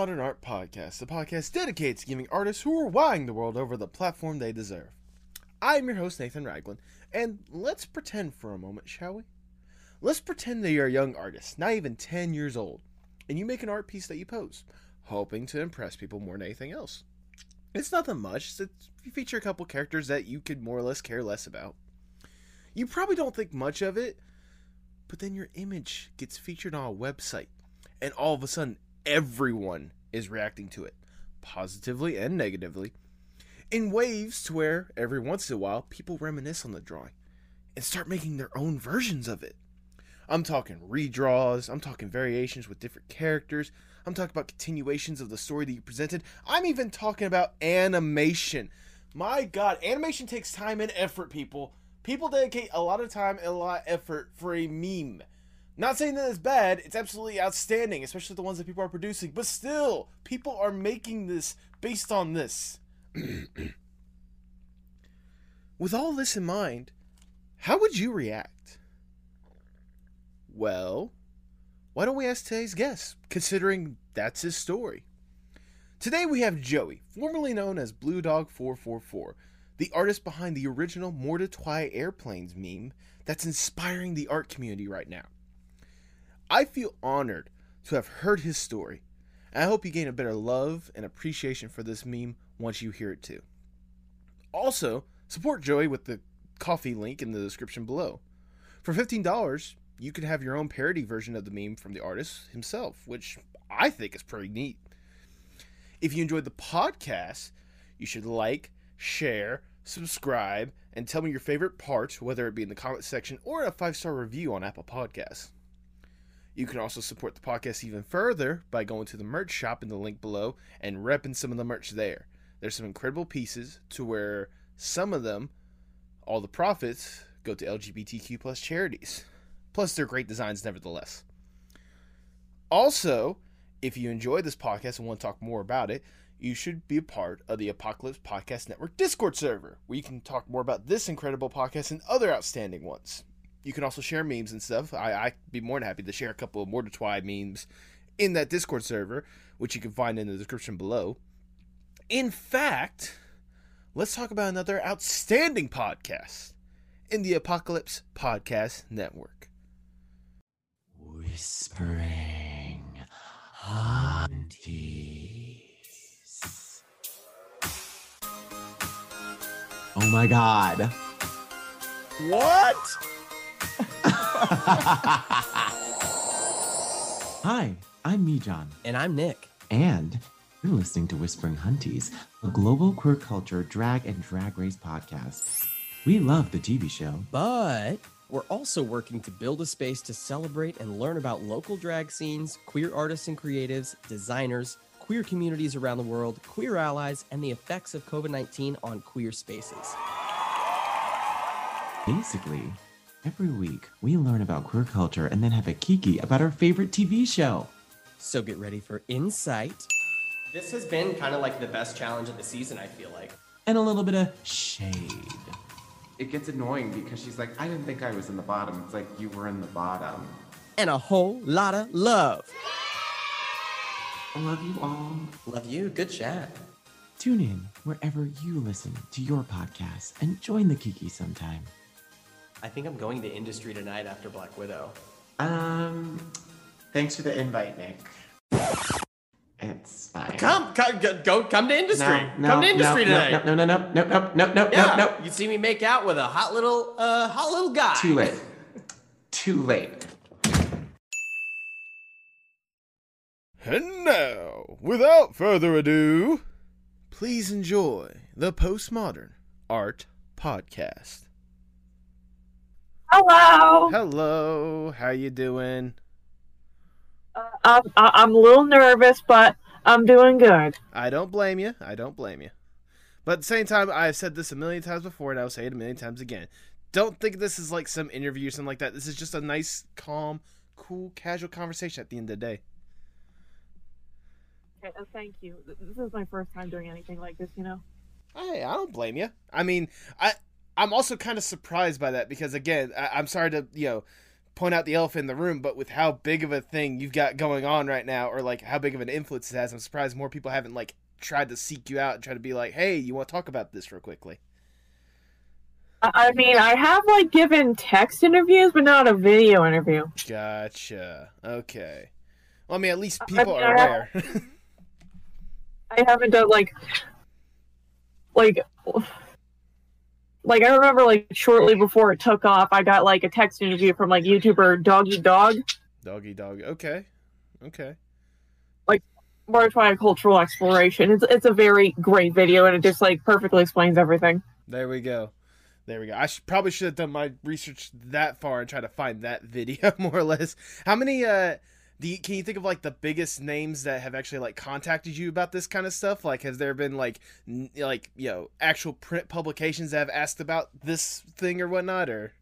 Postmodern Art Podcast, the podcast dedicated to giving artists who are wowing the world over the platform they deserve. I'm your host, Nathan Ragland, and let's pretend for a moment, shall we? Let's pretend that you're a young artist, not even 10 years old, and you make an art piece that you post, hoping to impress people more than anything else. It's nothing much, it's, you feature a couple characters that you could more or less care less about. You probably don't think much of it, but then your image gets featured on a website, and all of a sudden, everyone is reacting to it, positively and negatively, in waves to where every once in a while people reminisce on the drawing and start making their own versions of it. I'm talking redraws, I'm talking variations with different characters, I'm talking about continuations of the story that you presented, I'm even talking about animation. My god, animation takes time and effort, people. People dedicate a lot of time and a lot of effort for a meme. Not saying that it's bad, it's absolutely outstanding, especially the ones that people are producing, but still, people are making this based on this. With all this in mind, how would you react? Well, why don't we ask today's guest, considering that's his story? Today we have Joey, formerly known as Blue Dog 444, the artist behind the original Mordetwi airplanes meme that's inspiring the art community right now. I feel honored to have heard his story, and I hope you gain a better love and appreciation for this meme once you hear it too. Also, support Joey with the coffee link in the description below. For $15, you can have your own parody version of the meme from the artist himself, which I think is pretty neat. If you enjoyed the podcast, you should like, share, subscribe, and tell me your favorite part, whether it be in the comment section or a five star review on Apple Podcasts. You can also support the podcast even further by going to the merch shop in the link below and repping some of the merch there. There's some incredible pieces to where some of them, all the profits, go to LGBTQ plus charities. Plus, they're great designs nevertheless. Also, if you enjoy this podcast and want to talk more about it, you should be a part of the Apocalypse Podcast Network Discord server, where you can talk more about this incredible podcast and other outstanding ones. You can also share memes and stuff. I, I'd be more than happy to share a couple of Mordetwi memes in that Discord server, which you can find in the description below. In fact, let's talk about another outstanding podcast in the Apocalypse Podcast Network. Whispering Aunties. Oh my god. What? Hi, I'm Mijan, And I'm Nick. and you're listening to Whispering Hunties, a global queer culture drag and drag race podcast. We love the TV show. But we're also working to build a space to celebrate and learn about local drag scenes, queer artists and creatives, designers, queer communities around the world, queer allies, and the effects of COVID 19 on queer spaces. Basically, every week we learn about queer culture and then have a kiki about our favorite TV show. So get ready for insight. This has been kind of like the best challenge of the season, I feel like. And a little bit of shade. it gets annoying because she's like, I didn't think I was in the bottom. It's like you were in the bottom. And a whole lot of love. I love you all. Love you. Good chat. Tune in wherever you listen to your podcast and join the kiki sometime. I think I'm going to industry tonight after Black Widow. Um, thanks for the invite, Nick. It's fine. Come, come, go, go come to industry. No, no, come to industry no, tonight. No, no, no, no, no, no, no, Yeah, no, no. you see me make out with a hot little, uh, hot little guy. Too late. Too late. And now, without further ado, please enjoy the Postmodern Art Podcast. Hello. Hello, how you doing? I'm, I- I'm a little nervous, but I'm doing good. I don't blame you. I don't blame you. But at the same time, I've said this a million times before, and I'll say it a million times again. Don't think this is like some interview or something like that. This is just a nice, calm, cool, casual conversation at the end of the day. Okay, uh, thank you. This is my first time doing anything like this, you know. Hey, I don't blame you. I mean, I I'm also kind of surprised by that because again, I, I'm sorry to you know point out the elephant in the room, but with how big of a thing you've got going on right now, or like how big of an influence it has, I'm surprised more people haven't like tried to seek you out and try to be like, hey, you want to talk about this real quickly. I I mean, I have like given text interviews, but not a video interview. Gotcha. Okay. Well, I mean, at least I people mean, are I- aware. I haven't done like, like, like I remember like shortly before it took off, I got like a text interview from like YouTuber Doggy Dog, Doggy dog. Okay. Okay. Like Butterfly Cultural Exploration. It's it's a very great video, and it just like perfectly explains everything. There we go. There we go. I should, probably should have done my research that far and try to find that video more or less. How many uh you, can you think of like the biggest names that have actually like contacted you about this kind of stuff? Like has there been like n- like, you know, actual print publications that have asked about this thing or whatnot or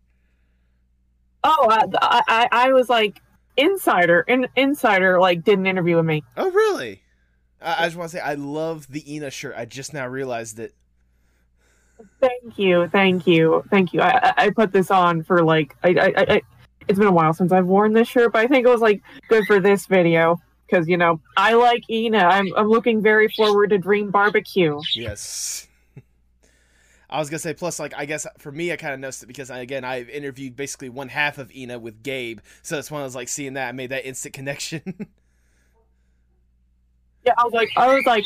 Oh, I I, I was like insider, in, insider like did an interview with me. Oh, really? I, I just want to say I love the ENA shirt. I just now realized it. Thank you, thank you, thank you. I I, I put this on for like I, I I I- it's been a while since I've worn this shirt, but I think it was like good for this video because you know I like ENA. I'm I'm looking very forward to Dream Barbecue. Yes. I was gonna say, plus, like, I guess for me, I kind of noticed it because, I, again, I've interviewed basically one half of ENA with Gabe, so it's one I was like seeing that, I made that instant connection. Yeah, I was like, I was like,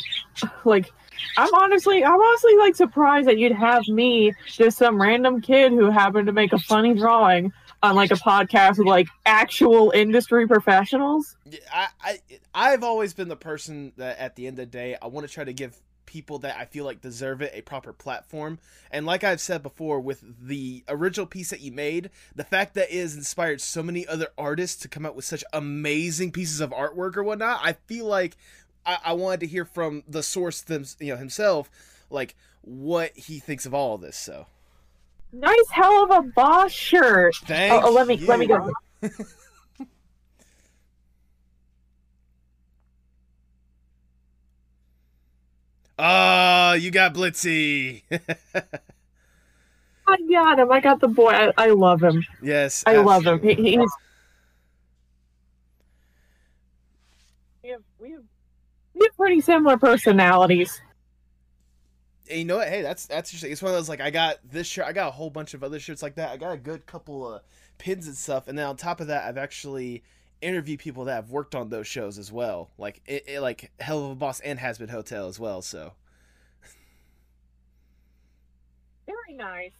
like, I'm honestly, I'm honestly like surprised that you'd have me, just some random kid who happened to make a funny drawing on like a podcast with like actual industry professionals. I, I, I've always been the person that, at the end of the day, I want to try to give people that I feel like deserve it a proper platform. And like I've said before, with the original piece that you made, the fact that it has inspired so many other artists to come out with such amazing pieces of artwork or whatnot, I feel like I, I wanted to hear from the source, them, you know, himself, like what he thinks of all of this. So Nice Helluva Boss shirt. thank Oh, oh, let me let me go. Oh, you got Blitzy. I got him. I got the boy. I, I love him. yes, I love him. He, he's. We have we have we have pretty similar personalities. And you know what? Hey, that's that's interesting. It's one of those like I got this shirt. I got a whole bunch of other shirts like that. I got a good couple of pins and stuff. And then on top of that, I've actually interviewed people that have worked on those shows as well. Like it, it like Helluva Boss and Hazbin Hotel as well. So Very nice.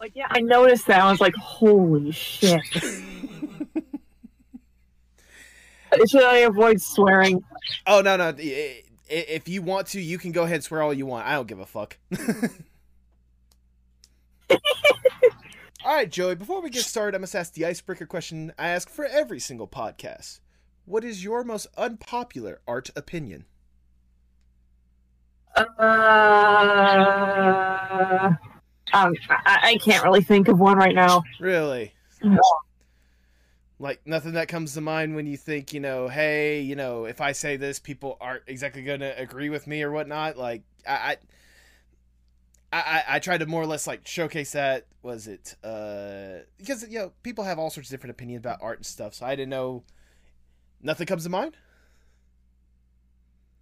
Like yeah, I noticed that. I was like, holy shit. Should I avoid swearing? oh no no. i- i- If you want to, you can go ahead and swear all you want. I don't give a fuck. all right, Joey. Before we get started, I must ask the icebreaker question I ask for every single podcast. What is your most unpopular art opinion? Uh, um, I, I can't really think of one right now. Really? No. Like nothing that comes to mind when you think, you know, hey, you know, if I say this, people aren't exactly going to agree with me or whatnot. Like I, I, I, I tried to more or less like showcase that. Was it? Uh, because you know, people have all sorts of different opinions about art and stuff. So I didn't know. Nothing comes to mind.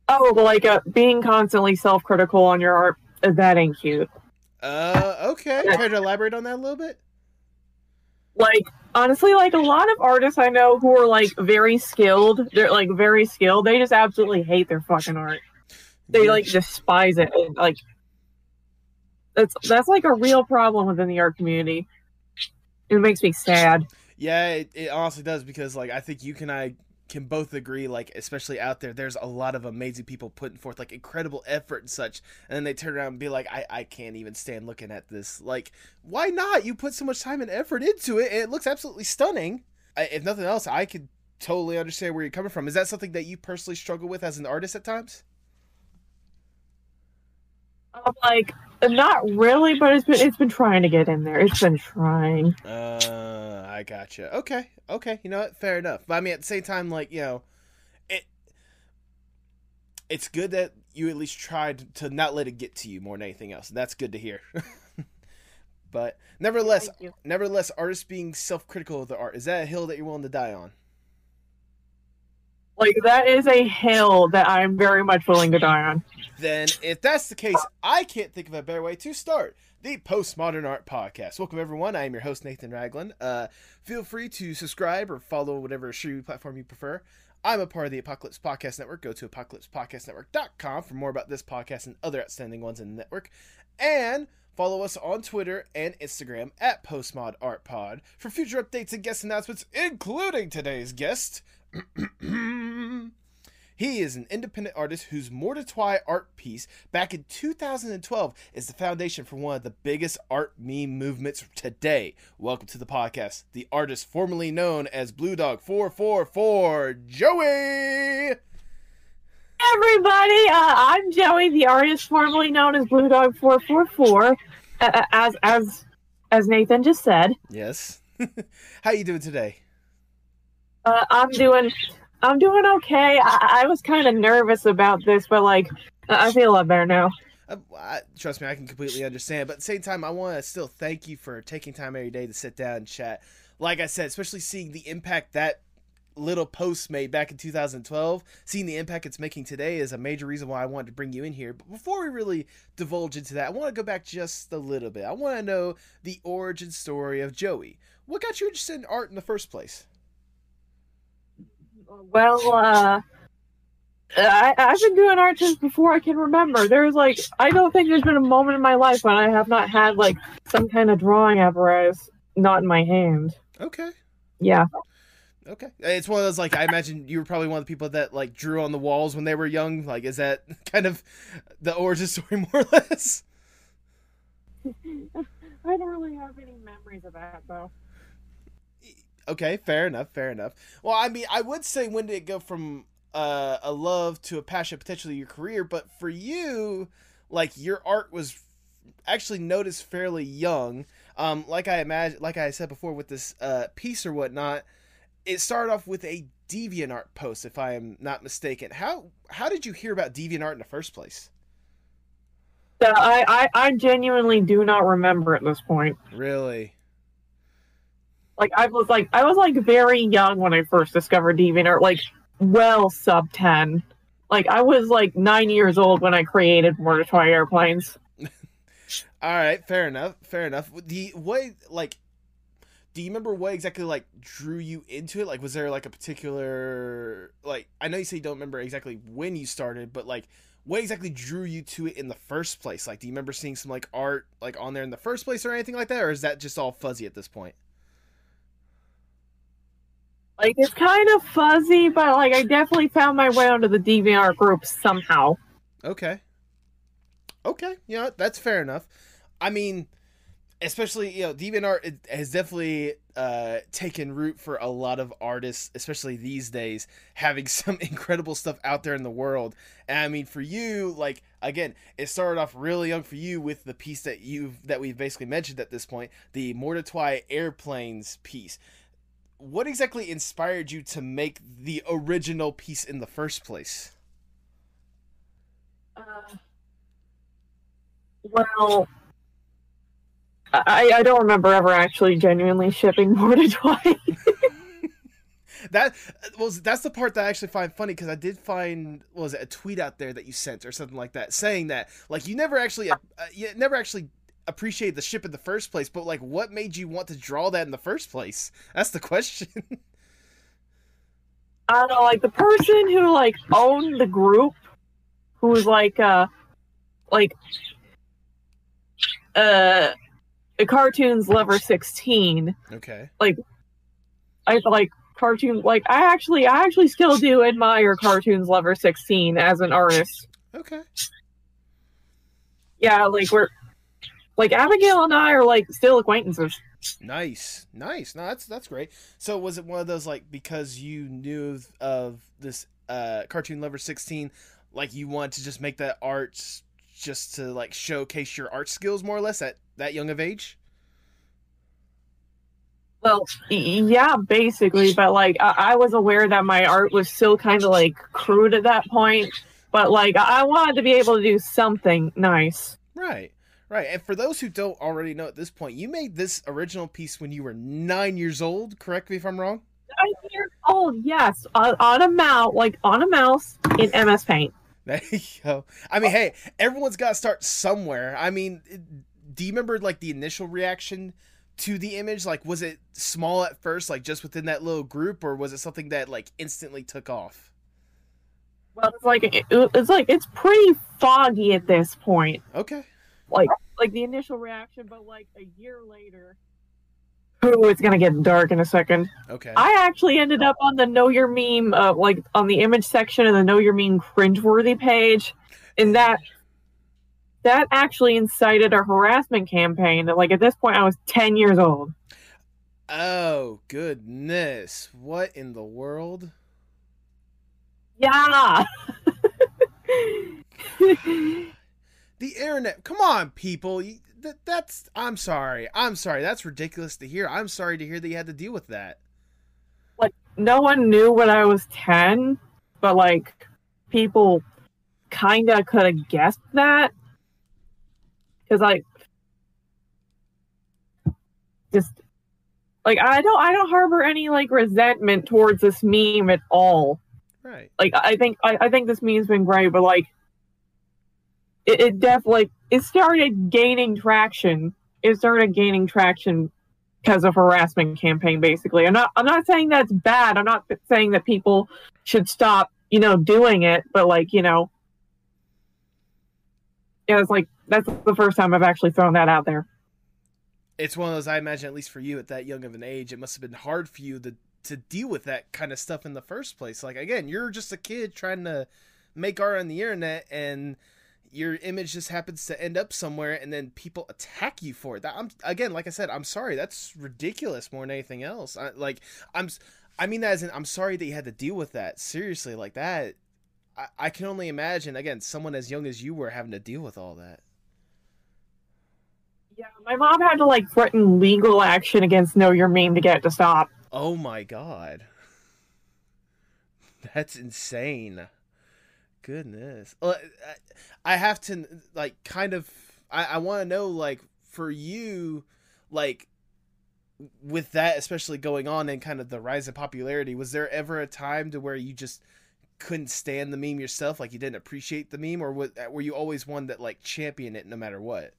Oh, like uh, being constantly self-critical on your art. That ain't cute. Uh, okay. try to elaborate on that a little bit? Like honestly, like a lot of artists I know who are like very skilled. They're like very skilled. They just absolutely hate their fucking art. They like despise it. And, like that's that's like a real problem within the art community. It makes me sad. Yeah, it, it honestly does because like I think you and I can both agree, like especially out there, there's a lot of amazing people putting forth like incredible effort and such, and then they turn around and be like, I I can't even stand looking at this. Like, why not? You put so much time and effort into it, it looks absolutely stunning. I, if nothing else, I could totally understand where you're coming from. Is that something that you personally struggle with as an artist at times? I'm like not really, but it's been it's been trying to get in there. It's been trying. Uh, I gotcha. Okay, okay. You know what? Fair enough. But I mean, at the same time, like you know, it it's good that you at least tried to not let it get to you more than anything else. That's good to hear. But nevertheless, nevertheless, artists being self-critical of their art is that a hill that you're willing to die on? Like that is a hill that I'm very much willing to die on. Then, if that's the case, I can't think of a better way to start the Postmodern Art Podcast. Welcome, everyone. I am your host, Nathan Ragland. Uh, feel free to subscribe or follow whatever streaming platform you prefer. I'm a part of the Apocalypse Podcast Network. Go to apocalypsepodcastnetwork.com for more about this podcast and other outstanding ones in the network. And follow us on Twitter and Instagram at PostmodArtPod for future updates and guest announcements, including today's guest. He is an independent artist whose Mordetwi art piece back in 2012 is the foundation for one of the biggest art meme movements today. Welcome to the podcast, the artist formerly known as Blue Dog 444, Joey! Everybody, uh, I'm Joey, the artist formerly known as Blue Dog 444. Uh, as as as Nathan just said, Yes. How you doing today? uh, I'm doing I'm doing okay. I, I was kind of nervous about this, but like I I feel a lot better now. Uh, I, trust me, I can completely understand. But at the same time, I want to still thank you for taking time every day to sit down and chat. Like I said, especially seeing the impact that little post made back in 2012, seeing the impact it's making today is a major reason why I wanted to bring you in here. But before we really divulge into that, I want to go back just a little bit. I want to know the origin story of Joey. What got you interested in art in the first place? Well, uh, I, I've been doing art since before I can remember. There's like, I don't think there's been a moment in my life when I have not had like some kind of drawing apparatus not in my hand. Okay. Yeah. Okay. It's one of those like I imagine you were probably one of the people that like drew on the walls when they were young. Like is that kind of the origin story more or less? I don't really have any memories of that though. Okay, fair enough, fair enough. Well, I mean, I would say when did it go from uh, a love to a passion, potentially your career, but for you, like your art was actually noticed fairly young. Um, like I imagine, like I said before, with this uh, piece or whatnot, it started off with a DeviantArt post, if I am not mistaken. How how did you hear about DeviantArt in the first place? So I, I, I genuinely do not remember at this point. Really? Like I was like I was like very young when I first discovered DeviantArt, like well sub ten. Like I was like nine years old when I created Mordetwi airplanes. All right, fair enough, fair enough. The what like do you remember what exactly like drew you into it? Like was there like a particular like I know you say you don't remember exactly when you started, but like what exactly drew you to it in the first place? Like do you remember seeing some like art like on there in the first place or anything like that or is that just all fuzzy at this point? Like it's kind of fuzzy, but like I definitely found my way onto the DVR group somehow. Okay. Okay, yeah, that's fair enough. I mean, especially, you know, DeviantArt it has definitely uh, taken root for a lot of artists, especially these days, having some incredible stuff out there in the world. And I mean, for you, like, again, it started off really young for you with the piece that you've, that we've basically mentioned at this point, the Mordetwi Airplanes piece. What exactly inspired you to make the original piece in the first place? Uh, well, I I don't remember ever actually genuinely shipping Mordetwi. that was that's the part that I actually find funny because I did find was it a tweet out there that you sent or something like that saying that like you never actually uh, you never actually appreciated the ship in the first place but like what made you want to draw that in the first place that's the question I don't know, like the person who like owned the group, who was like uh, like uh, a cartoons lover sixteen. okay like I like cartoon like I actually I actually still do admire cartoons lover 16 as an artist. okay Yeah, like we're like Abigail and I are like still acquaintances. nice. Nice. No that's that's great. So was it one of those like because you knew of, of this uh cartoon lover 16 like you wanted to just make that art just to like showcase your art skills more or less at that young of age? Well, yeah, basically, but like I, I was aware that my art was still kind of like crude at that point, but like I wanted to be able to do something nice. Right, Right, and for those who don't already know at this point, you made this original piece when you were nine years old. Correct me if I'm wrong. Nine years old, yes, on, on a mouse, like on a mouse in MS Paint. There you go. I mean, hey, everyone's got to start somewhere. I mean, do you remember like the initial reaction to the image? Like, was it small at first, like just within that little group, or was it something that like instantly took off? Well, it's like it's like it's pretty foggy at this point. Okay. Like like the initial reaction, but like a year later. Ooh, it's gonna get dark in a second. Okay. I actually ended up on the Know Your Meme, uh, like on the image section of the Know Your Meme cringeworthy page, and that that actually incited a harassment campaign. Like at this point, I was ten years old. Oh goodness! What in the world? Yeah. the internet. Come on, people. You, that, that's. I'm sorry. I'm sorry. That's ridiculous to hear. I'm sorry to hear that you had to deal with that. Like no one knew when I was ten, but like people kind of could have guessed that because like just like I don't I don't harbor any like resentment towards this meme at all. Right. Like I think I, I think this meme's been great, but like it, it definitely it started gaining traction. It started gaining traction because of harassment campaign. Basically, I'm not I'm not saying that's bad. I'm not saying that people should stop you know doing it, but like you know, yeah, it's like that's the first time I've actually thrown that out there. It's one of those I imagine at least for you at that young of an age, it must have been hard for you to to deal with that kind of stuff in the first place. Like again, you're just a kid trying to make art on the internet and your image just happens to end up somewhere and then people attack you for it. That I'm again, like I said, I'm sorry. That's ridiculous more than anything else. I, like I'm I mean that as in I'm sorry that you had to deal with that. Seriously, like that I, I can only imagine again someone as young as you were having to deal with all that. Yeah, my mom had to like threaten legal action against Know Your Meme to get it to stop. Oh my god. That's insane. Goodness. I have to like kind of I, I want to know like for you like with that especially going on and kind of the rise in popularity was there ever a time to where you just couldn't stand the meme yourself? Like you didn't appreciate the meme? Or uh, were you always one that like championed it no matter what?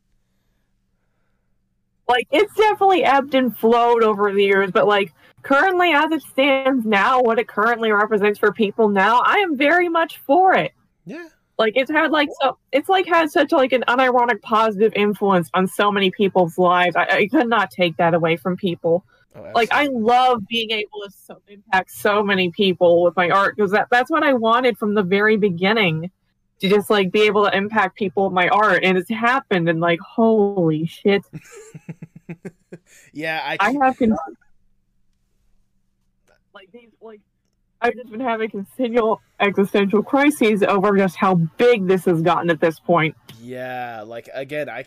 Like it's definitely ebbed and flowed over the years but like currently as it stands now what it currently represents for people now i am very much for it yeah. Like it's had like so it's like had such like an unironic positive influence on so many people's lives. I, I could not take that away from people. Oh, like i love being able to so, impact so many people with my art because that, that's what i wanted from the very beginning to just like be able to impact people with my art and it's happened and like holy shit. Yeah i i have like these like I've just been having continual existential crises over just how big this has gotten at this point. Yeah, like again, I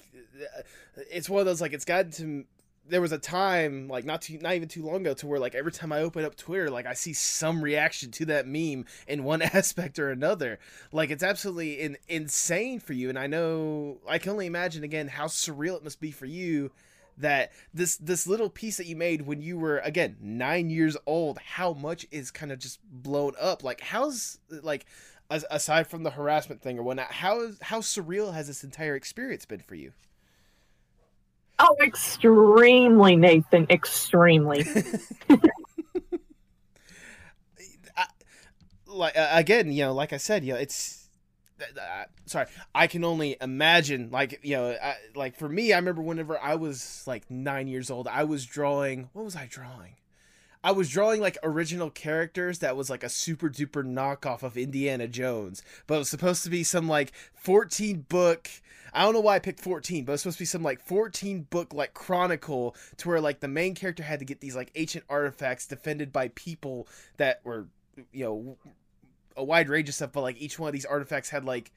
it's one of those like it's gotten to there was a time like not too not even too long ago to where like every time I open up Twitter like I see some reaction to that meme in one aspect or another like it's absolutely in, insane for you and I know I can only imagine again how surreal it must be for you that this this little piece that you made when you were again nine years old how much is kind of just blown up? Like how's like aside from the harassment thing or whatnot how is how surreal has this entire experience been for you? Oh extremely nathan extremely. I, like again you know like i said you know it's uh, sorry i can only imagine like you know I, like for me i remember whenever i was like nine years old i was drawing what was i drawing? I was drawing like original characters that was like a super duper knockoff of indiana jones but it was supposed to be some like 14 book I don't know why I picked 14, but it's supposed to be some like 14 book like chronicle to where like the main character had to get these like ancient artifacts defended by people that were you know a wide range of stuff, but like each one of these artifacts had like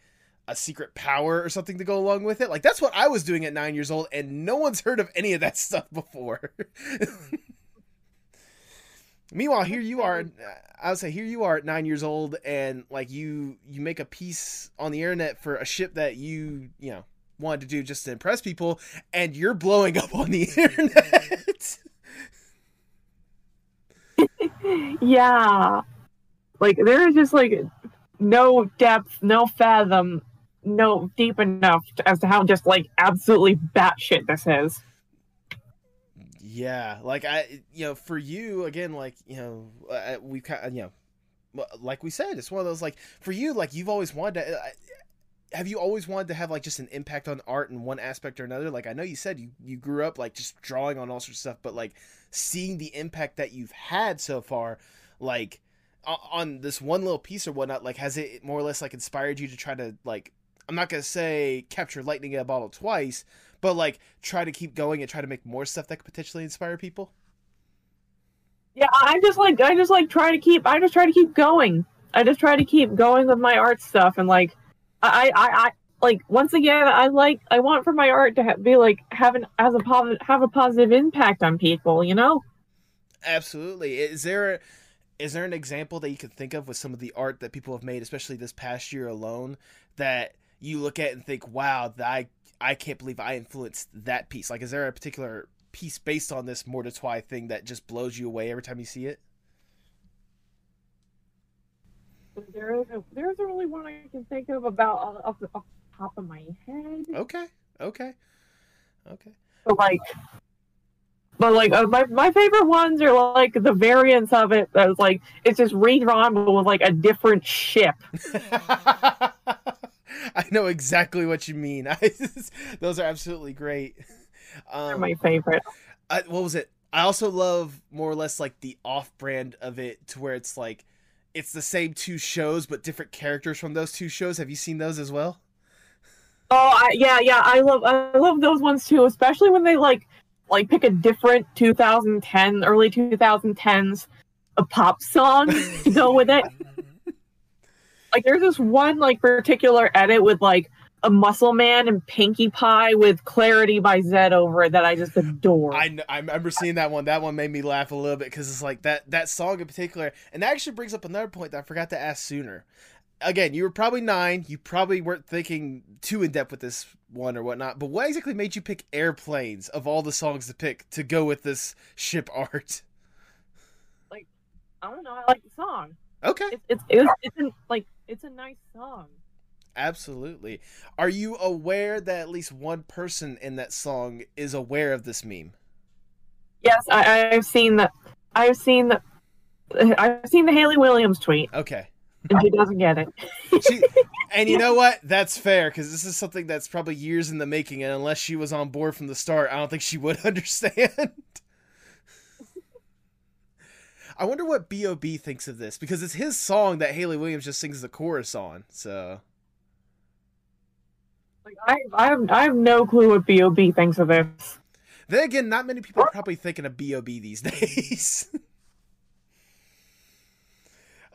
a secret power or something to go along with it. Like that's what I was doing at nine years old, and no one's heard of any of that stuff before. Meanwhile, here you are. Uh, I would say here you are at nine years old, and like you you make a piece on the internet for a ship that you you know wanted to do just to impress people, and you're blowing up on the internet. yeah. Like there is just like no depth, no fathom, no deep enough as to how just like absolutely batshit this is. yeah, like I, you know, for you again, like you know, uh, we kind, of, you know, like we said, it's one of those like for you, like you've always wanted to. Uh, have you always wanted to have like just an impact on art in one aspect or another? Like I know you said you you grew up like just drawing on all sorts of stuff, but like seeing the impact that you've had so far, like on this one little piece or whatnot, like has it more or less like inspired you to try to like I'm not gonna say capture lightning in a bottle twice, but like try to keep going and try to make more stuff that could potentially inspire people? Yeah, I just like I just like try to keep I just try to keep going. I just try to keep going with my art stuff and like I I, I like once again I like I want for my art to ha- be like having as a positive have a positive impact on people, you know? Absolutely. Is there is there an example that you can think of with some of the art that people have made, especially this past year alone, that you look at and think, "Wow, that I I can't believe I influenced that piece." Like, is there a particular piece based on this Mordetwi thing that just blows you away every time you see it? There isn't there isn't really one I can think of about off, off the off the top of my head. Okay, okay, okay. But like but like uh, my my favorite ones are like the variants of it that's like it's just redrawn but with like a different ship. I know exactly what you mean. Those are absolutely great. They're Um, my favorite. I, what was it? I also love more or less like the off-brand of it, to where it's like it's the same two shows but different characters from those two shows. Have you seen those as well? Oh, I, yeah, yeah, I love I love those ones too, especially when they like like pick a different 2010 early 2010s a pop song to go with it. Like there's this one like particular edit with like a muscle man and Pinkie Pie with Clarity by Zedd over it that I just adore. I, kn- I remember seeing that one. That one made me laugh a little bit because it's like that that song in particular, and that actually brings up another point that I forgot to ask sooner. Again, you were probably nine. You probably weren't thinking too in depth with this one or whatnot. But what exactly made you pick airplanes of all the songs to pick to go with this ship art? Like, I don't know. I like the song. Okay, It's it's it's, it's an, like it's a nice song. absolutely. Are you aware that at least one person in that song is aware of this meme? Yes, I, I've seen that. I've seen that. I've seen the Hayley Williams tweet, Okay. And she doesn't get it. She, and you know what? That's fair because this is something that's probably years in the making, and unless she was on board from the start, I don't think she would understand. I wonder what B.O.B. thinks of this because it's his song that Hayley Williams just sings the chorus on. So Like I, I have, I have no clue what Bob thinks of this. then again, not many people are probably thinking of B.O.B. these days.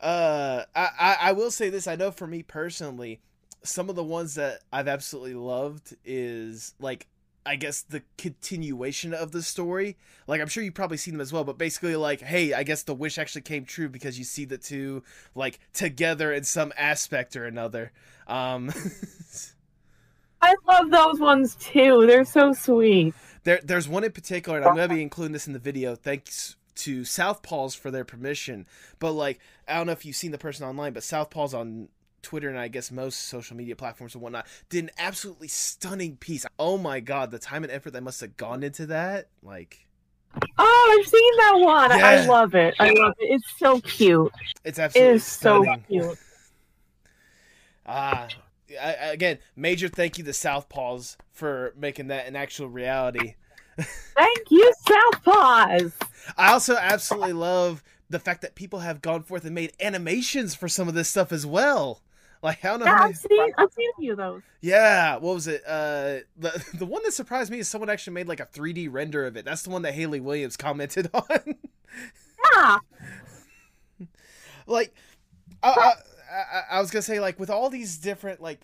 Uh, I, I I will say this. I know for me personally, some of the ones that I've absolutely loved is like I guess the continuation of the story. Like I'm sure you've probably seen them as well, but basically like, hey, I guess the wish actually came true because you see the two like together in some aspect or another. Um I love those ones too. They're so sweet. there there's one in particular and I'm going to be including this in the video. Thanks to Southpaws for their permission. But like I don't know if you've seen the person online, but Southpaws on Twitter and I guess most social media platforms and whatnot did an absolutely stunning piece. Oh my god, the time and effort that must have gone into that, like Oh, I've seen that one. I love it. I love it. It's so cute. it's It absolutely is so cute. Ah, I- again, major thank you to Southpaws for making that an actual reality. Thank you, Southpaws. I also absolutely love the fact that people have gone forth and made animations for some of this stuff as well. Like I don't know Yeah, how I've many. seen I've seen a few of those. Yeah, what was it? Uh, the the one that surprised me is someone actually made like a 3D render of it. That's the one that Hayley Williams commented on. Yeah. like, I, I, I, I was gonna say like with all these different like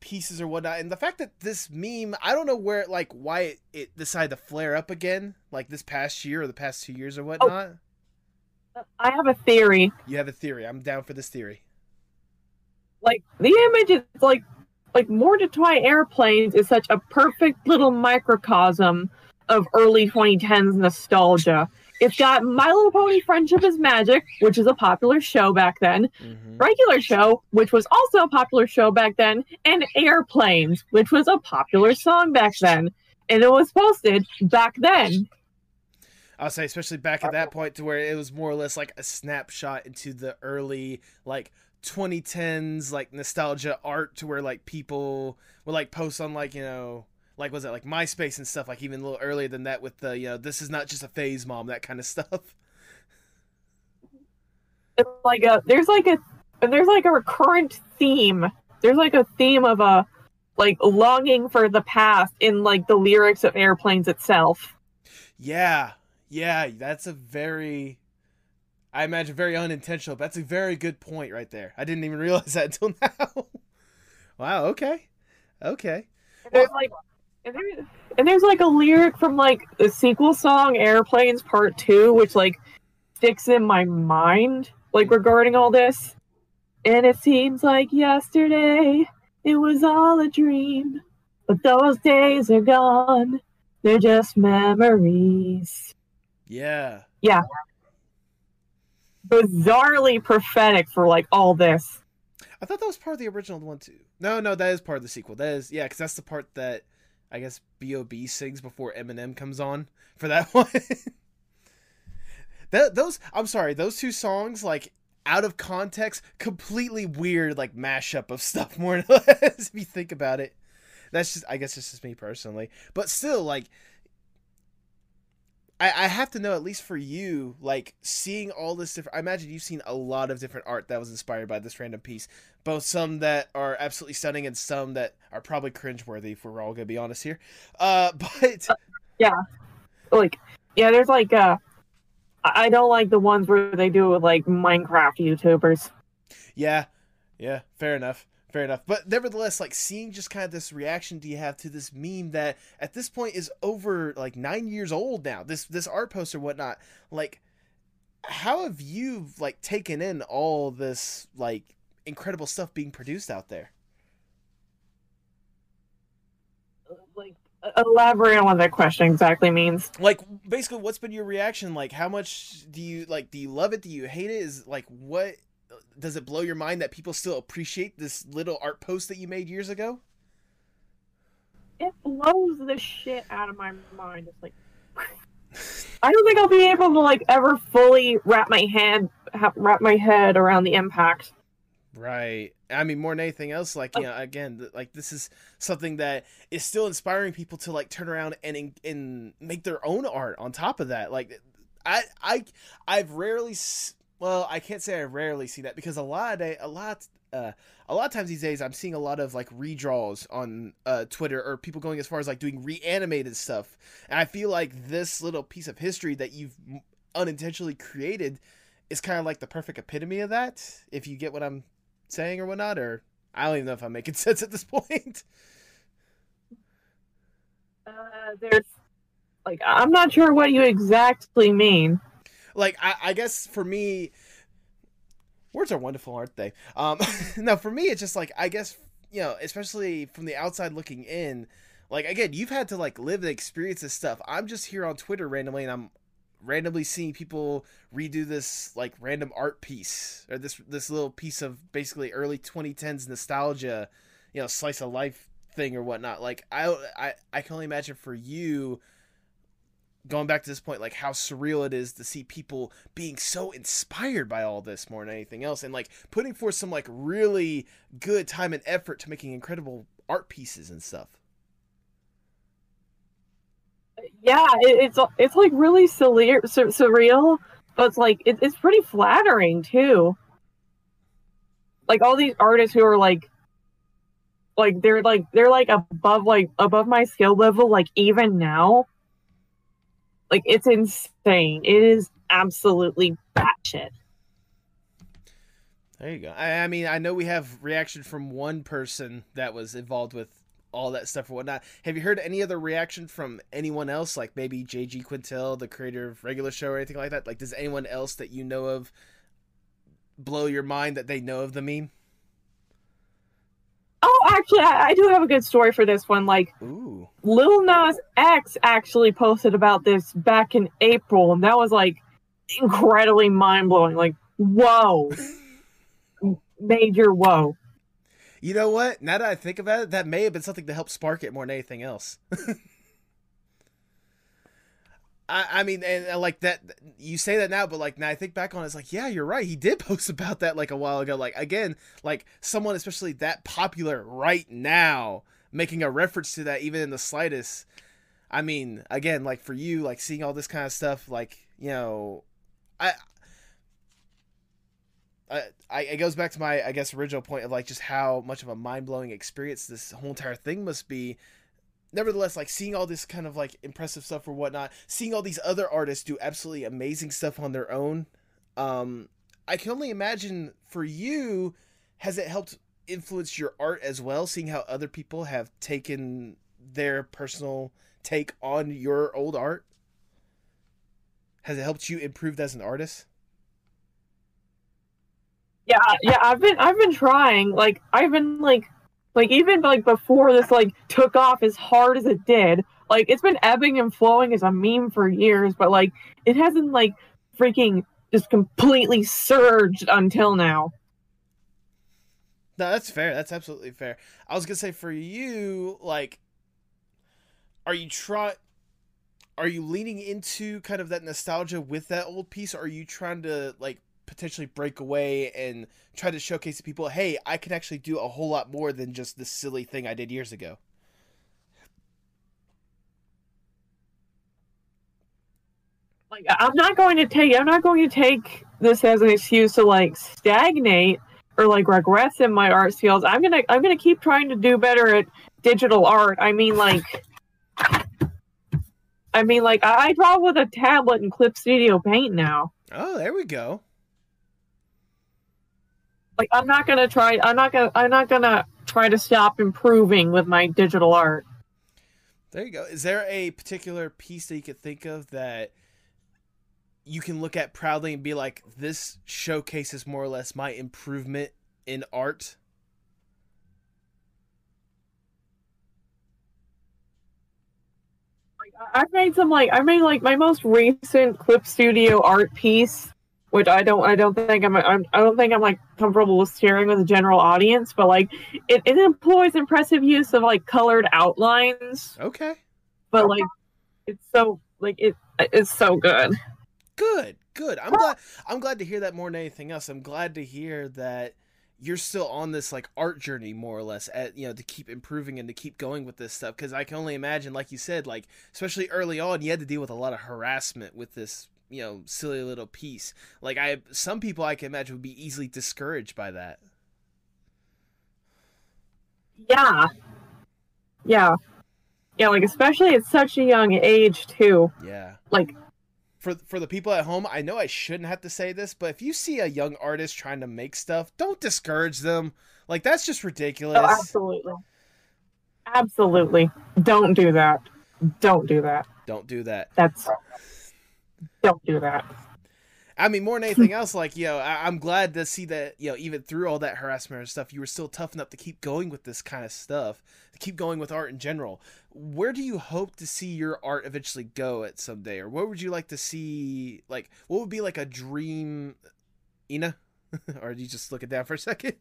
pieces or whatnot, and the fact that this meme, I don't know where like why it, it decided to flare up again, like this past year or the past two years or oh. whatnot. I have a theory. You have a theory. I'm down for this theory. Like the image is like like Mordetwi Airplanes is such a perfect little microcosm of early 2010s nostalgia. It's got My Little Pony Friendship is Magic, which is a popular show back then, Mhm. regular show, which was also a popular show back then, and Airplanes, which was a popular song back then. And it was posted back then. I'll say, especially back at that point, to where it was more or less like a snapshot into the early like 2010s like nostalgia art, to where like people would like post on like you know like was it like MySpace and stuff, like even a little earlier than that with the you know this is not just a phase, mom, that kind of stuff. It's like a there's like a there's like a recurrent theme. There's like a theme of a like longing for the past in like the lyrics of Airplanes itself. Yeah, yeah, that's a very, I imagine, very unintentional. But that's a very good point right there. I didn't even realize that until now. wow. Okay. Okay. There's like and there's, and there's like a lyric from like the sequel song Airplanes Part 2 which like sticks in my mind like regarding all this. And it seems like yesterday it was all a dream. But those days are gone. They're just memories. Yeah. Yeah. Bizarrely prophetic for like all this. I thought that was part of the original one too. No, no, that is part of the sequel. That is, yeah, because that's the part that I guess B.O.B. sings before Eminem comes on for that one. that those, I'm sorry, those two songs, like out of context, completely weird, like mashup of stuff. More or less, if you think about it. That's just, I guess, just me personally, but still, like. I, I have to know at least for you, like seeing all this different. I imagine you've seen a lot of different art that was inspired by this random piece both some that are absolutely stunning and some that are probably cringeworthy if we're all gonna be honest here. Uh, but Yeah. Like yeah, there's like uh I I don't like the ones where they do it with like Minecraft YouTubers. yeah, yeah, fair enough, fair enough. But nevertheless, like seeing just kind of this reaction do you have to this meme that at this point is over like nine years old now. This this art poster whatnot. Like, how have you like taken in all this like incredible stuff being produced out there? Like elaborate on what that question exactly means. like basically what's been your reaction like how much do you like do you love it do you hate it is like what does it blow your mind that people still appreciate this little art post that you made years ago It blows the shit out of my mind. It's like I don't think I'll be able to like ever fully wrap my head wrap my head around the impact. right i mean more than anything else like you know again like this is something that is still inspiring people to like turn around and and, and make their own art on top of that like i i i've rarely well i can't say i rarely see that because a lot of day a lot uh a lot of times these days i'm seeing a lot of like redraws on uh twitter or people going as far as like doing reanimated stuff and i feel like this little piece of history that you've unintentionally created is kind of like the perfect epitome of that if you get what i'm saying or whatnot or i don't even know if i'm making sense at this point Uh, there's like I'm not sure what you exactly mean. Like I, I guess for me words are wonderful aren't they? Um no for me it's just like i guess you know especially from the outside looking in like again you've had to like live and experience this stuff. I'm just here on twitter randomly and i'm randomly seeing people redo this like random art piece or this this little piece of basically early 2010s nostalgia you know slice of life thing or whatnot. Like i i, I can only imagine for you going back to this point, like how surreal it is to see people being so inspired by all this more than anything else, and like putting forth some like really good time and effort to making incredible art pieces and stuff. Yeah, it, it's it's like really surreal, surreal, but it's like it, it's pretty flattering too. Like all these artists who are like, like they're like they're like above like above my skill level. Like even now, like it's insane. It is absolutely batshit. There you go. I, I mean, I know we have reaction from one person that was involved with all that stuff or whatnot. Have you heard any other reaction from anyone else, like maybe JG Quintel, the creator of Regular Show, or anything like that? Like, does anyone else that you know of blow your mind that they know of the meme? Oh, actually, I, I do have a good story for this one. Like, Ooh. Lil Nas X actually posted about this back in April, and that was like incredibly mind blowing. Like, whoa, major whoa. You know what? Now that I think about it, that may have been something to help spark it more than anything else. I, I mean, and uh, like that, you say that now, but like now I think back on it, it's like, yeah, you're right. He did post about that like a while ago. Like again, like someone especially that popular right now making a reference to that even in the slightest. I mean, again, like for you, like seeing all this kind of stuff, like you know, I I, I it goes back to my I guess original point of like just how much of a mind blowing experience this whole entire thing must be. Nevertheless, like seeing all this kind of like impressive stuff or whatnot, seeing all these other artists do absolutely amazing stuff on their own, um, I can only imagine for you, has it helped influence your art as well? Seeing how other people have taken their personal take on your old art, has it helped you improve as an artist? Yeah, yeah, I've been I've been trying. Like I've been like like even like before this like took off as hard as it did. Like it's been ebbing and flowing as a meme for years, but like it hasn't like freaking just completely surged until now. No, that's fair. That's absolutely fair. I was gonna say for you, like, are you try, are you leaning into kind of that nostalgia with that old piece? Are you trying to like potentially break away and try to showcase to people, hey, I can actually do a whole lot more than just this silly thing I did years ago? Like I'm not going to take I'm not going to take this as an excuse to like stagnate or like regress in my art skills. I'm gonna I'm gonna keep trying to do better at digital art. I mean like I mean like I, I draw with a tablet and Clip Studio Paint now. Oh, there we go. Like I'm not gonna try. I'm not gonna. I'm not gonna try to stop improving with my digital art. There you go. Is there a particular piece that you could think of that you can look at proudly and be like, this showcases more or less my improvement in art? I- I've made some like I made like my most recent Clip Studio art piece, which I don't. I don't think I'm. I'm I don't think I'm like comfortable with sharing with the general audience. But like, it, it employs impressive use of like colored outlines. Okay. But like, it's so like it. It's so good. Good, good. I'm ah. glad. I'm glad to hear that more than anything else. I'm glad to hear that you're still on this like art journey, more or less, at you know to keep improving and to keep going with this stuff. Because I can only imagine, like you said, like especially early on, you had to deal with a lot of harassment with this, you know, silly little piece. Like I, some people I can imagine would be easily discouraged by that. Yeah. Yeah. Yeah, like especially at such a young age too. Yeah. Like For for the people at home, I know I shouldn't have to say this, but if you see a young artist trying to make stuff, don't discourage them. Like that's just ridiculous. oh, absolutely. Absolutely. Don't do that. Don't do that. Don't do that. That's don't do that. I mean, more than anything else, like you know, I- I'm glad to see that you know, even through all that harassment and stuff, you were still tough enough to keep going with this kind of stuff, to keep going with art in general. Where do you hope to see your art eventually go at someday, or what would you like to see? Like, what would be like a dream, Ina? or do you just look it down for a second?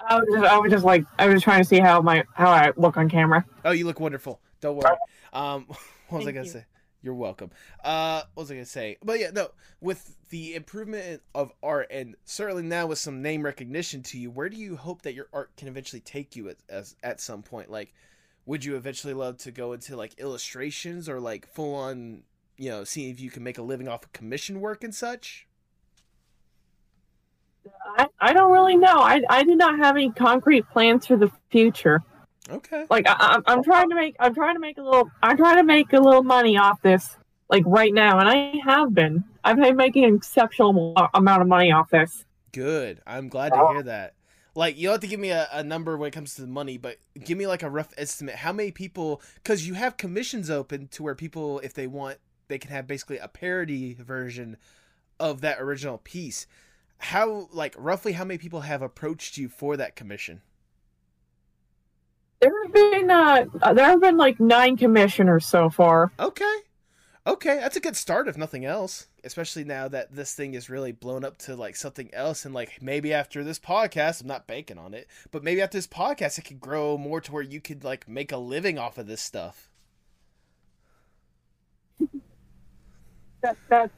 I was just, I was just like I was trying to see how my how I look on camera. Oh, you look wonderful. Don't worry. Um, what was I gonna you. say? You're welcome. Uh, what was I gonna say? But yeah, no. With the improvement of art, and certainly now with some name recognition to you, where do you hope that your art can eventually take you at as at some point? Like, would you eventually love to go into like illustrations or like full on, you know, seeing if you can make a living off of commission work and such? I, I don't really know. I I do not have any concrete plans for the future. Okay. Like I, I'm I'm trying to make I'm trying to make a little I'm trying to make a little money off this like right now, and I have been. I've been making an exceptional amount of money off this. Good. I'm glad to uh-huh. hear that. Like, you don't have to give me a, a number when it comes to the money, but give me like a rough estimate. How many people? Because you have commissions open to where people, if they want, they can have basically a parody version of that original piece. How, like, roughly how many people have approached you for that commission? There have been uh, uh, there have been like nine commissioners so far. Okay. Okay, that's a good start if nothing else. Especially now that this thing is really blown up to like something else and like maybe after this podcast, I'm not banking on it, but maybe after this podcast it could grow more to where you could like make a living off of this stuff. That that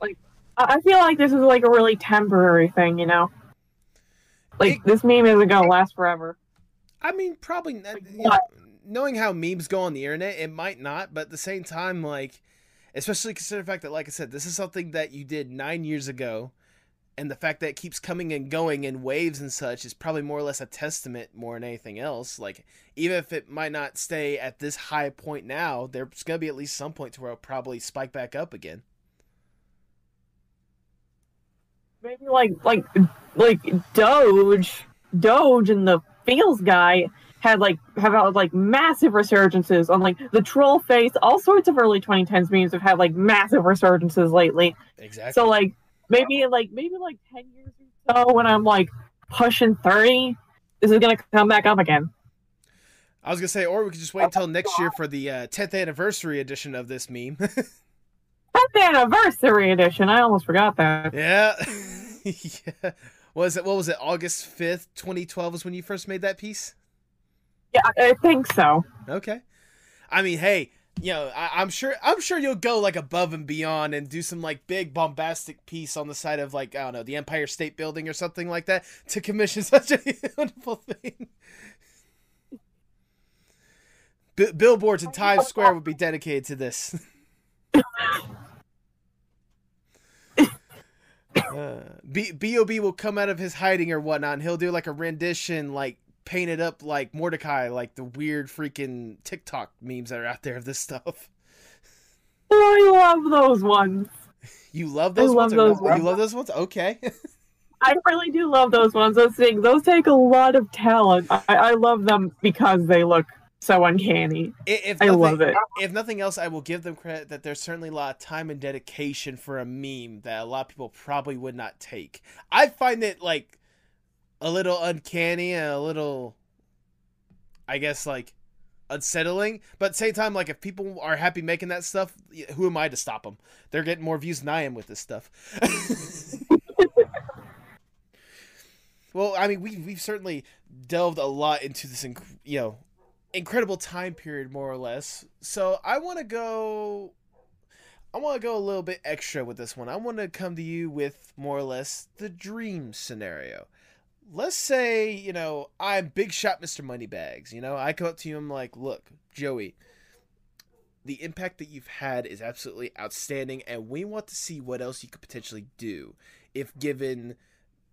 like I I feel like this is like a really temporary thing, you know. Like It- this meme isn't gonna last forever. I mean, probably not, you know, knowing how memes go on the internet, it might not, but at the same time, like, especially considering the fact that, like I said, this is something that you did nine years ago, and the fact that it keeps coming and going in waves and such is probably more or less a testament more than anything else. Like, even if it might not stay at this high point now, there's gonna be at least some point to where it'll probably spike back up again. Maybe like like like Doge, Doge, and the Feels guy had like have had like massive resurgences on like the troll face. All sorts of early 2010s memes have had like massive resurgences lately. Exactly. So like maybe like maybe like 10 years or so when I'm like pushing 30, this is gonna come back up again. I was gonna say, or we could just wait until next year for the uh, 10th anniversary edition of this meme. 10th anniversary edition. I almost forgot that. Yeah. yeah. Was it what was it? August fifth, twenty twelve was when you first made that piece? Yeah, I think so. Okay. I mean, hey, you know, I, I'm sure I'm sure you'll go like above and beyond and do some like big bombastic piece on the side of like, I don't know, the Empire State Building or something like that to commission such a wonderful thing. B- billboards in Times Square would be dedicated to this. Uh, B- B.O.B. will come out of his hiding or whatnot, and he'll do like a rendition, like painted up like Mordecai, like the weird freaking TikTok memes that are out there of this stuff. Oh, I love those ones. You love those I ones? love those ones. You love those ones? Okay. I really do love those ones. Those things, those take a lot of talent. I, I love them because they look so uncanny. I- if I nothing, love it. If nothing else, I will give them credit that there's certainly a lot of time and dedication for a meme that a lot of people probably would not take. I find it like a little uncanny and a little, I guess, like unsettling. But at the same time, like if people are happy making that stuff, who am I to stop them? They're getting more views than I am with this stuff. well, I mean, we we've certainly delved a lot into this, you know, incredible time period, more or less. So I want to go. I want to go a little bit extra with this one. I want to come to you with more or less the dream scenario. Let's say, you know, I'm big shot Mr. Moneybags. You know, I come up to you and I'm like, look, Joey, the impact that you've had is absolutely outstanding, and we want to see what else you could potentially do if given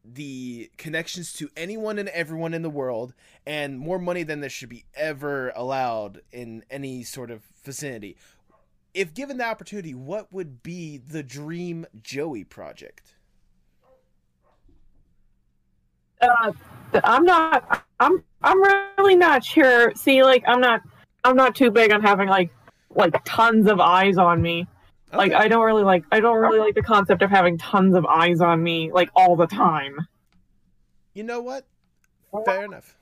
the connections to anyone and everyone in the world and more money than there should be ever allowed in any sort of vicinity. If given the opportunity, what would be the dream Joey project? Uh, I'm not. I'm. I'm really not sure. See, like, I'm not. I'm not too big on having like, like tons of eyes on me. Like, I don't really like. I don't really like the concept of having tons of eyes on me like all the time. you know what? Fair enough.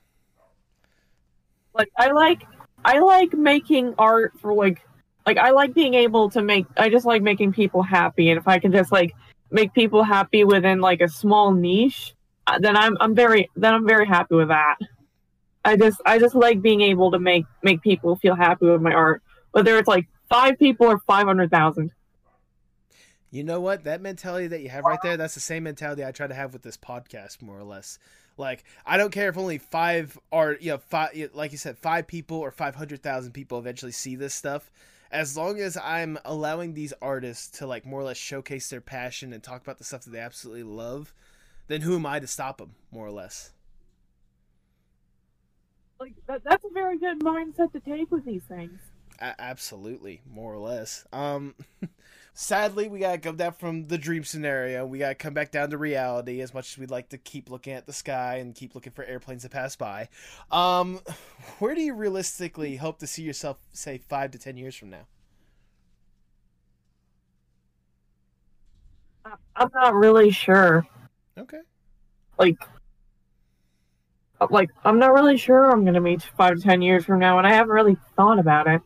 like I like I like making art for like like I like being able to make I just like making people happy and if I can just like make people happy within like a small niche uh, then I'm I'm very then I'm very happy with that. I just I just like being able to make make people feel happy with my art whether it's like 5 people or 500,000. You know what? That mentality that you have right there, that's the same mentality I try to have with this podcast, more or less. Like, I don't care if only five are, you know, five, like you said, five people or 500,000 people eventually see this stuff. As long as I'm allowing these artists to, like, more or less showcase their passion and talk about the stuff that they absolutely love, then who am I to stop them, more or less? Like that, that's a very good mindset to take with these things. A- absolutely, more or less. Um, sadly, we gotta go down from the dream scenario. We gotta come back down to reality. As much as we'd like to keep looking at the sky and keep looking for airplanes to pass by, um, where do you realistically hope to see yourself, say, five to ten years from now? I'm not really sure. Okay. like like I'm not really sure I'm gonna meet five to ten years from now, and I haven't really thought about it.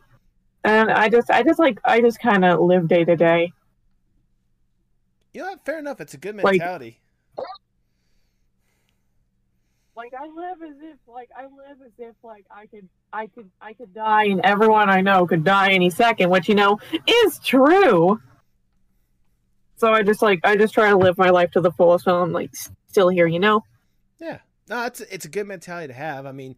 And I just, I just like, I just kind of live day to day. You know, fair enough. It's a good Like- mentality. Like I live as if, like I live as if, like I could, I could, I could die, and everyone I know could die any second, which you know is true. So I just like, I just try to live my life to the fullest while I'm like still here, you know. Yeah, no, it's it's a good mentality to have. I mean,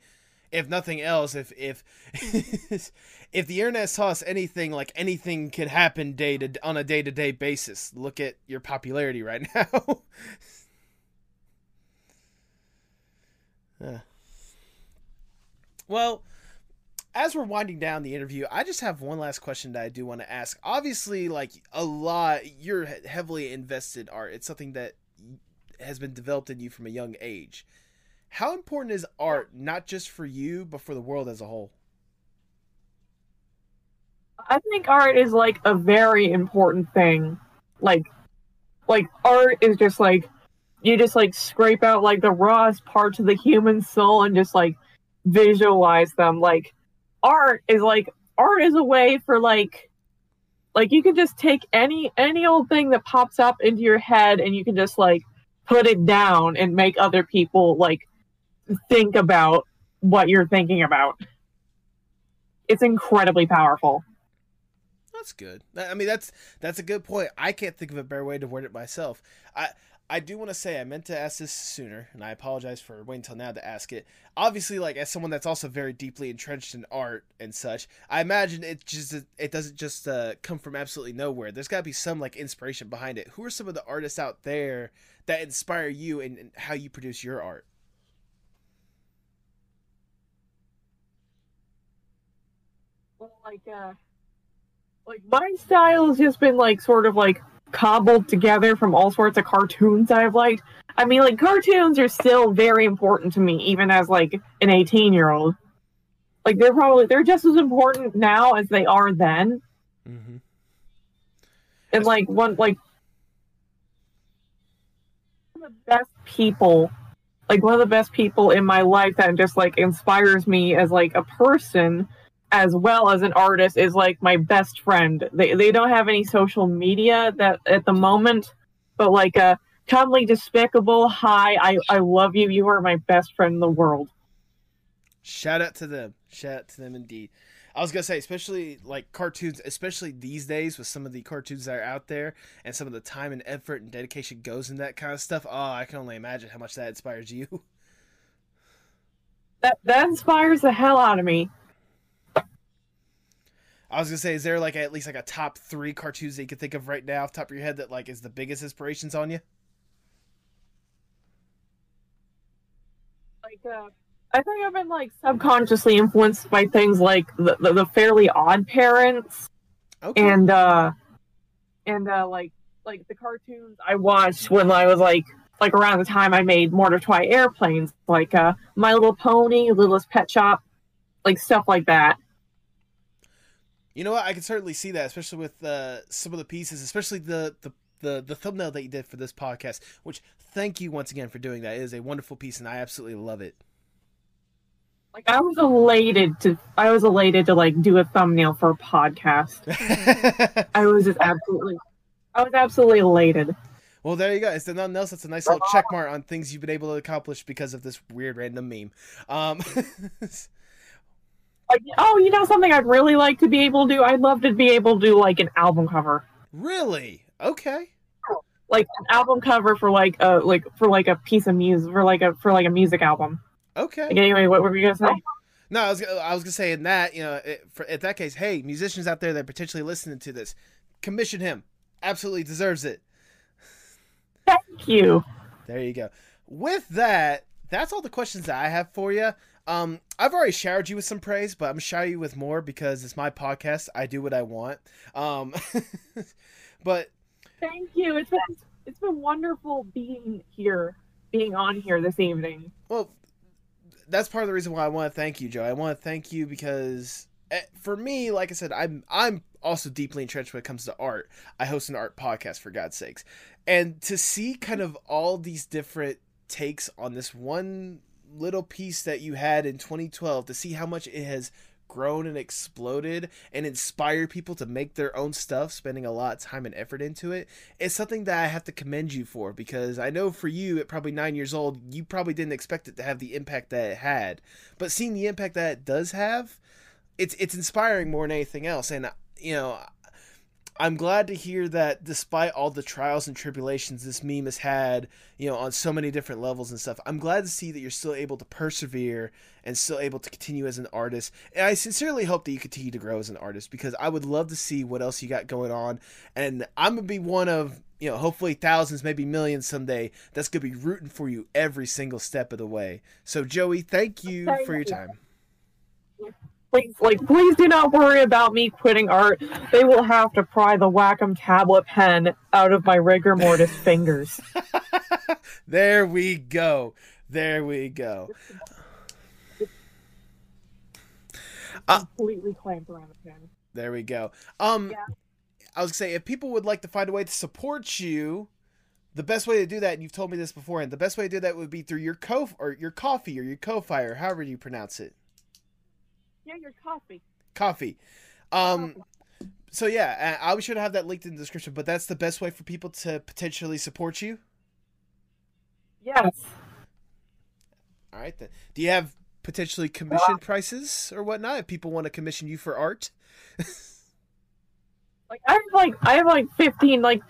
if nothing else, if if if the internet saw us anything like anything could happen day to on a day to day basis, look at your popularity right now. Yeah. Well, as we're winding down the interview, I just have one last question that I do want to ask. Obviously, like a lot, you're heavily invested art. It's something that has been developed in you from a young age. How important is art, not just for you, but for the world as a whole? I think art is like a very important thing. Like like art is just like you just like scrape out like the rawest parts of the human soul and just like visualize them. Like art is like art is a way for like like you can just take any any old thing that pops up into your head and you can just like put it down and make other people like think about what you're thinking about. It's incredibly powerful. That's good. I mean, that's that's a good point. I can't think of a better way to word it myself. I I do want to say I meant to ask this sooner, and I apologize for waiting till now to ask it. Obviously, like as someone that's also very deeply entrenched in art and such, I imagine it just it doesn't just uh, come from absolutely nowhere. There's got to be some like inspiration behind it. Who are some of the artists out there that inspire you and, and how you produce your art? Like uh like my style has just been like sort of like cobbled together from all sorts of cartoons I've liked. I mean like cartoons are still very important to me even as like an 18 year old. Like they're probably they're just as important now as they are then. Mm-hmm. And like one like one of the best people like one of the best people in my life that just like inspires me as like a person as well as an artist is like my best friend. They they don't have any social media that at the moment, but like uh, a cuddly despicable hi, I I love you. You are my best friend in the world. Shout out to them. Shout out to them indeed. I was gonna say, especially like cartoons, especially these days with some of the cartoons that are out there and some of the time and effort and dedication goes in that kind of stuff. Oh, I can only imagine how much that inspires you. That that inspires the hell out of me. I was gonna say, is there like at least like a top three cartoons that you can think of right now off the top of your head that like is the biggest inspirations on you? like uh I think I've been like subconsciously influenced by things like the, the, the Fairly Odd Parents Okay. and uh and uh like like the cartoons I watched when I was like like around the time I made Mordetwi airplanes, like uh My Little Pony, Littlest Pet Shop, like stuff like that. You know what? I can certainly see that, especially with uh, some of the pieces, especially the, the the the thumbnail that you did for this podcast. Which thank you once again for doing that. It is a wonderful piece, and I absolutely love it. Like I was elated to I was elated to like do a thumbnail for a podcast. I was just absolutely I was absolutely elated. well, there you go. There's nothing else, that's a nice little check mark on things you've been able to accomplish because of this weird random meme. Um, Like, oh, you know something I'd really like to be able to do? I'd love to be able to do like an album cover. really? Okay. Like an album cover for like a like for like a piece of music for like a for like a music album. Okay. Like, anyway, what were you gonna say? No, I was I was gonna say in that you know it, for, in that case, hey, musicians out there that are potentially listening to this, commission him. Absolutely deserves it. Thank you. There you go. With that, that's all the questions that I have for you. Um, I've already showered you with some praise, but I'm gonna shower you with more because it's my podcast. I do what I want. Um, but Thank you. It's been it's been wonderful being here, being on here this evening. well, that's part of the reason why I want to thank you, Joe. I want to thank you because eh, for me, like I said, I'm I'm also deeply entrenched when it comes to art. I host an art podcast for God's sakes, and to see kind of all these different takes on this one little piece that you had in 2012 to see how much it has grown and exploded and inspired people to make their own stuff, spending a lot of time and effort into it, it's something that I have to commend you for because I know for you, at probably nine years old, you probably didn't expect it to have the impact that it had. But seeing the impact that it does have, it's it's inspiring more than anything else. And you know, I'm glad to hear that despite all the trials and tribulations this meme has had, you know, on so many different levels and stuff, I'm glad to see that you're still able to persevere and still able to continue as an artist. And I sincerely hope that you continue to grow as an artist because I would love to see what else you got going on. And I'm going to be one of, you know, hopefully thousands, maybe millions someday that's going to be rooting for you every single step of the way. So, Joey, thank you for your time. Please, like, please do not worry about me quitting art. They will have to pry the Wacom tablet pen out of my rigor mortis fingers. there we go. There we go. Uh, completely clamped around the pen. There we go. Um, Yeah. I was gonna say if people would like to find a way to support you, the best way to do that, and you've told me this before, and the best way to do that would be through your co or your coffee or your ko-fi or however you pronounce it. Yeah, your coffee. Coffee. Um, so yeah, I- sure to have that linked in the description. But that's the best way for people to potentially support you. Yes. All right then. Do you have potentially commission prices or whatnot if people want to commission you for art? Like I have like I have like fifteen like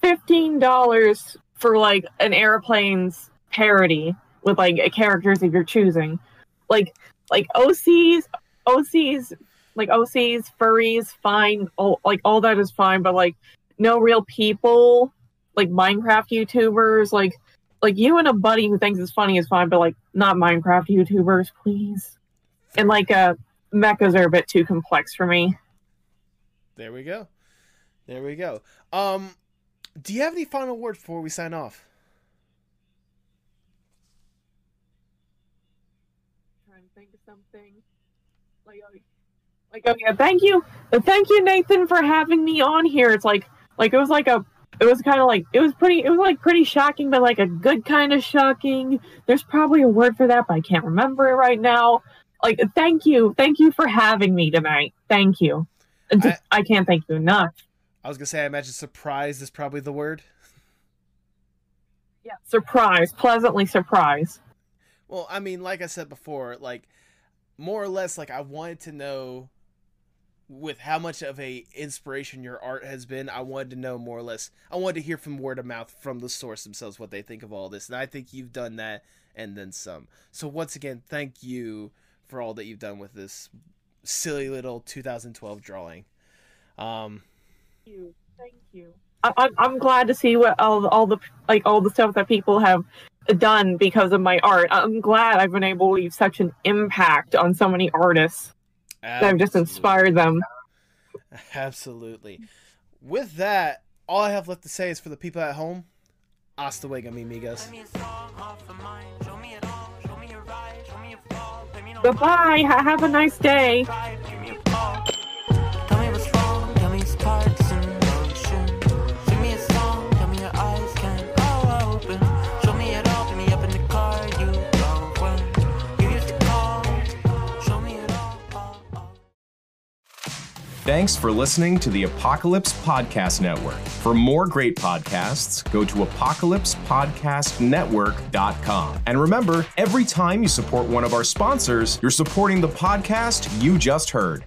fifteen dollars for like an airplane's parody with like characters of your choosing. Like like OCs OCs like OCs, furries, fine, all like all that is fine, but like no real people, like Minecraft YouTubers, like like you and a buddy who thinks it's funny is fine, but like not Minecraft YouTubers, please. And like uh mechas are a bit too complex for me. There we go. There we go. Um, do you have any final words before we sign off? trying to think of something. Like, oh, like, oh yeah, thank you, thank you, Nathan, for having me on here. It's like, like it was like a, it was kind of like it was pretty, it was like pretty shocking, but like a good kind of shocking. There's probably a word for that, but I can't remember it right now. Like, thank you, thank you for having me tonight. Thank you. Just- I, can't thank you enough. I was gonna say I imagine surprise is probably the word. Yeah, surprise, pleasantly surprised. Well, I mean, like I said before, like more or less, like I wanted to know with how much of a inspiration your art has been. I wanted to know more or less. I wanted to hear from word of mouth from the source themselves what they think of all this, and I think you've done that and then some. So once again, thank you for all that you've done with this silly little 2012 drawing. Um, Thank you. Thank you. I, I'm I'm glad to see what all all the like all the stuff that people have done because of my art. I'm glad I've been able to leave such an impact on so many artists that I've just inspired them. Absolutely. With that, all I have left to say is for the people at home, hasta luego, mi amigos. Goodbye. Have a nice day. Thanks for listening to the Apocalypse Podcast Network. For more great podcasts, go to apocalypsepodcastnetwork.com. And remember, every time you support one of our sponsors, you're supporting the podcast you just heard.